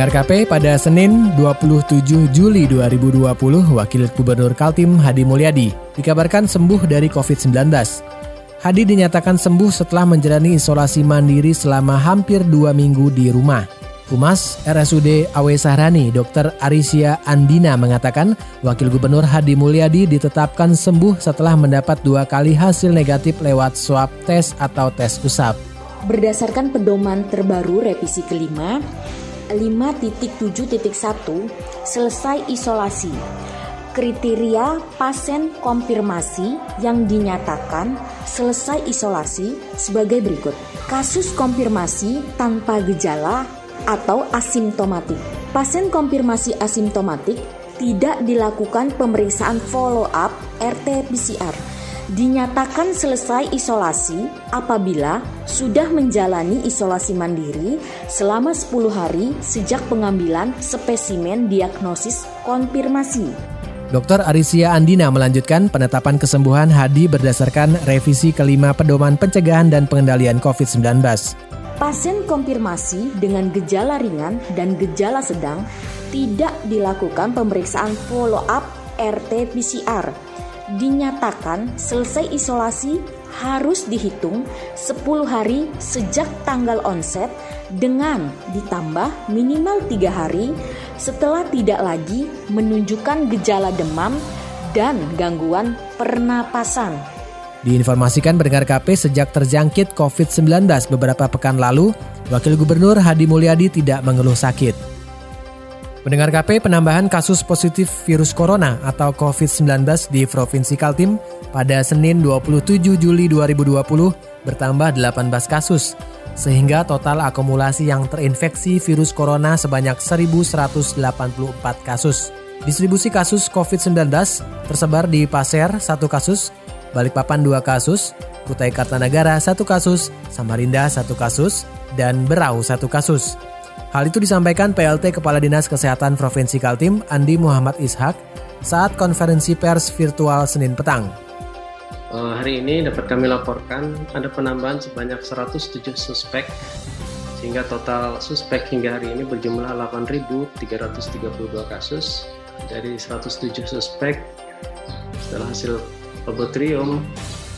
Pendengar KP pada Senin 27 Juli 2020, Wakil Gubernur Kaltim Hadi Mulyadi dikabarkan sembuh dari COVID-19. Hadi dinyatakan sembuh setelah menjalani isolasi mandiri selama hampir dua minggu di rumah. Humas RSUD Awe Sahrani, Dr. Arisia Andina mengatakan Wakil Gubernur Hadi Mulyadi ditetapkan sembuh setelah mendapat dua kali hasil negatif lewat swab tes atau tes usap. Berdasarkan pedoman terbaru revisi kelima, 5.7.1 selesai isolasi. Kriteria pasien konfirmasi yang dinyatakan selesai isolasi sebagai berikut. Kasus konfirmasi tanpa gejala atau asimptomatik. Pasien konfirmasi asimptomatik tidak dilakukan pemeriksaan follow up RT-PCR dinyatakan selesai isolasi apabila sudah menjalani isolasi mandiri selama 10 hari sejak pengambilan spesimen diagnosis konfirmasi. Dr. Arisia Andina melanjutkan penetapan kesembuhan Hadi berdasarkan revisi kelima pedoman pencegahan dan pengendalian COVID-19. Pasien konfirmasi dengan gejala ringan dan gejala sedang tidak dilakukan pemeriksaan follow-up RT-PCR dinyatakan selesai isolasi harus dihitung 10 hari sejak tanggal onset dengan ditambah minimal tiga hari setelah tidak lagi menunjukkan gejala demam dan gangguan pernapasan. Diinformasikan pendengar KP sejak terjangkit COVID-19 beberapa pekan lalu, Wakil Gubernur Hadi Mulyadi tidak mengeluh sakit. Pendengar KP penambahan kasus positif virus corona atau COVID-19 di Provinsi Kaltim pada Senin 27 Juli 2020 bertambah 18 kasus, sehingga total akumulasi yang terinfeksi virus corona sebanyak 1.184 kasus. Distribusi kasus COVID-19 tersebar di Pasir satu kasus, Balikpapan dua kasus, Kutai Kartanagara satu kasus, Samarinda satu kasus, dan Berau satu kasus. Hal itu disampaikan PLT Kepala Dinas Kesehatan Provinsi Kaltim, Andi Muhammad Ishak, saat konferensi pers virtual Senin petang. Uh, hari ini dapat kami laporkan ada penambahan sebanyak 107 suspek sehingga total suspek hingga hari ini berjumlah 8.332 kasus dari 107 suspek setelah hasil laboratorium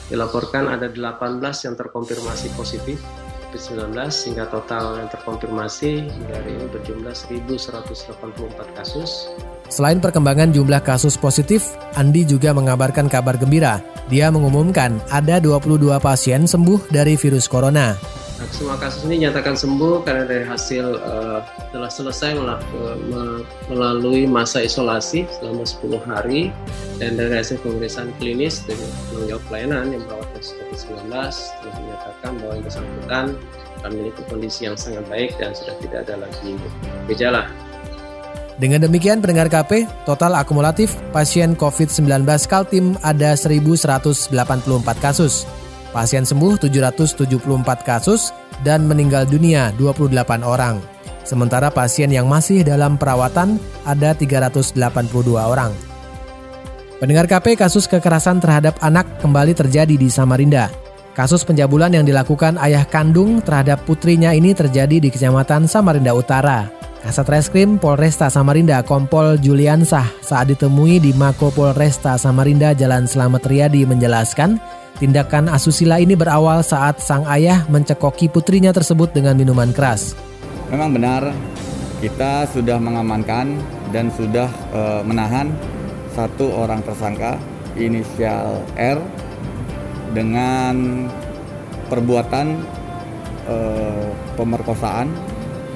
dilaporkan ada 18 yang terkonfirmasi positif COVID-19 sehingga total yang terkonfirmasi hingga hari ini berjumlah 1.184 kasus. Selain perkembangan jumlah kasus positif, Andi juga mengabarkan kabar gembira. Dia mengumumkan ada 22 pasien sembuh dari virus corona. Nah, semua kasus ini nyatakan sembuh karena dari hasil uh, telah selesai melalui masa isolasi selama 10 hari dan dari hasil pemeriksaan klinis penanggung jawab pelayanan yang merawat kasus COVID-19 telah menyatakan bahwa yang bersangkutan memiliki kondisi yang sangat baik dan sudah tidak ada lagi gejala. Dengan demikian pendengar KP, total akumulatif pasien COVID-19 Kaltim ada 1.184 kasus. Pasien sembuh 774 kasus dan meninggal dunia 28 orang. Sementara pasien yang masih dalam perawatan ada 382 orang. Pendengar KP kasus kekerasan terhadap anak kembali terjadi di Samarinda. Kasus penjabulan yang dilakukan ayah kandung terhadap putrinya ini terjadi di Kecamatan Samarinda Utara. Kasat Reskrim Polresta Samarinda Kompol Juliansah saat ditemui di Mako Polresta Samarinda Jalan Selamat Riyadi menjelaskan Tindakan asusila ini berawal saat sang ayah mencekoki putrinya tersebut dengan minuman keras. Memang benar, kita sudah mengamankan dan sudah e, menahan satu orang tersangka inisial R dengan perbuatan e, pemerkosaan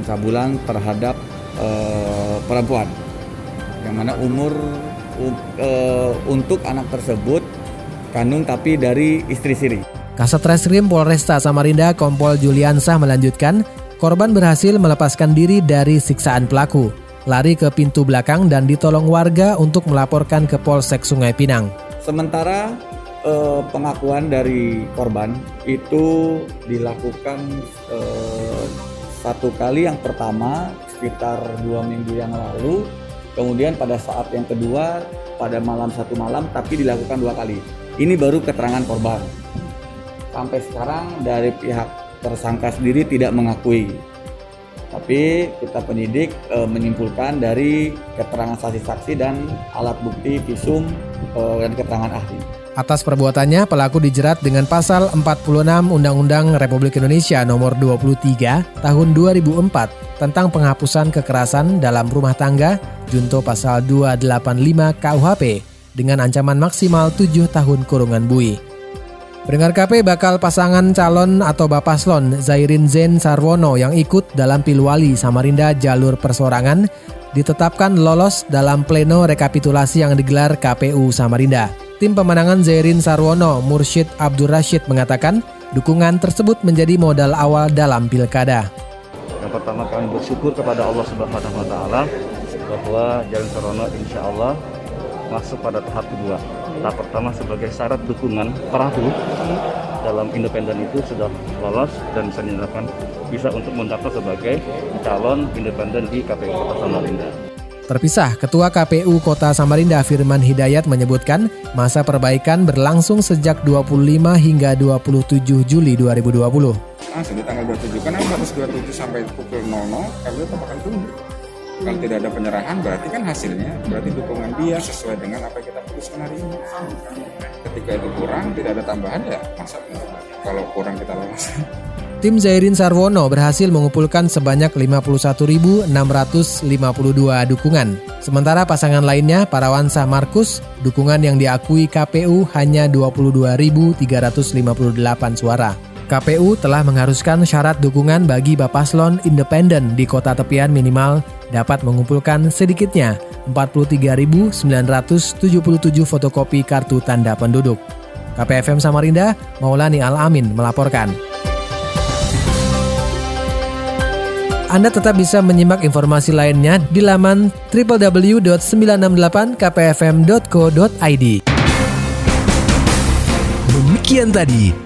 pencabulan terhadap e, perempuan yang mana umur e, untuk anak tersebut kandung tapi dari istri siri. Kasat Reskrim Polresta Samarinda Kompol Juliansah melanjutkan, korban berhasil melepaskan diri dari siksaan pelaku. Lari ke pintu belakang dan ditolong warga untuk melaporkan ke Polsek Sungai Pinang. Sementara eh, pengakuan dari korban itu dilakukan eh, satu kali yang pertama sekitar dua minggu yang lalu, kemudian pada saat yang kedua pada malam satu malam, tapi dilakukan dua kali. Ini baru keterangan korban. Sampai sekarang dari pihak tersangka sendiri tidak mengakui tapi kita penyidik e, menyimpulkan dari keterangan saksi-saksi dan alat bukti visum e, dan keterangan ahli. Atas perbuatannya, pelaku dijerat dengan pasal 46 Undang-Undang Republik Indonesia nomor 23 tahun 2004 tentang penghapusan kekerasan dalam rumah tangga junto pasal 285 KUHP dengan ancaman maksimal 7 tahun kurungan bui. Pendengar KP bakal pasangan calon atau Bapaslon Zairin Zen Sarwono yang ikut dalam Pilwali Samarinda jalur persorangan ditetapkan lolos dalam pleno rekapitulasi yang digelar KPU Samarinda. Tim pemenangan Zairin Sarwono Mursyid Abdur Rashid mengatakan dukungan tersebut menjadi modal awal dalam pilkada. Yang pertama kami bersyukur kepada Allah Subhanahu wa taala bahwa Jalan Sarwono insya Allah masuk pada tahap kedua tahap pertama sebagai syarat dukungan perahu dalam independen itu sudah lolos dan bisa dinyatakan bisa untuk mendaftar sebagai calon independen di KPU Kota Samarinda. Terpisah, Ketua KPU Kota Samarinda Firman Hidayat menyebutkan masa perbaikan berlangsung sejak 25 hingga 27 Juli 2020. Langsung di tanggal 27, karena harus 27 sampai pukul 00, KPU tetap akan tunggu. Kalau tidak ada penyerahan berarti kan hasilnya berarti dukungan dia sesuai dengan apa yang kita putuskan hari ini. Ketika itu kurang, tidak ada tambahan ya masa kalau kurang kita lolos. Tim Zairin Sarwono berhasil mengumpulkan sebanyak 51.652 dukungan. Sementara pasangan lainnya, Parawansa Markus, dukungan yang diakui KPU hanya 22.358 suara. KPU telah mengharuskan syarat dukungan bagi Bapaslon independen di kota tepian minimal dapat mengumpulkan sedikitnya 43.977 fotokopi kartu tanda penduduk. KPFM Samarinda, Maulani Al-Amin melaporkan. Anda tetap bisa menyimak informasi lainnya di laman www.968kpfm.co.id. Demikian tadi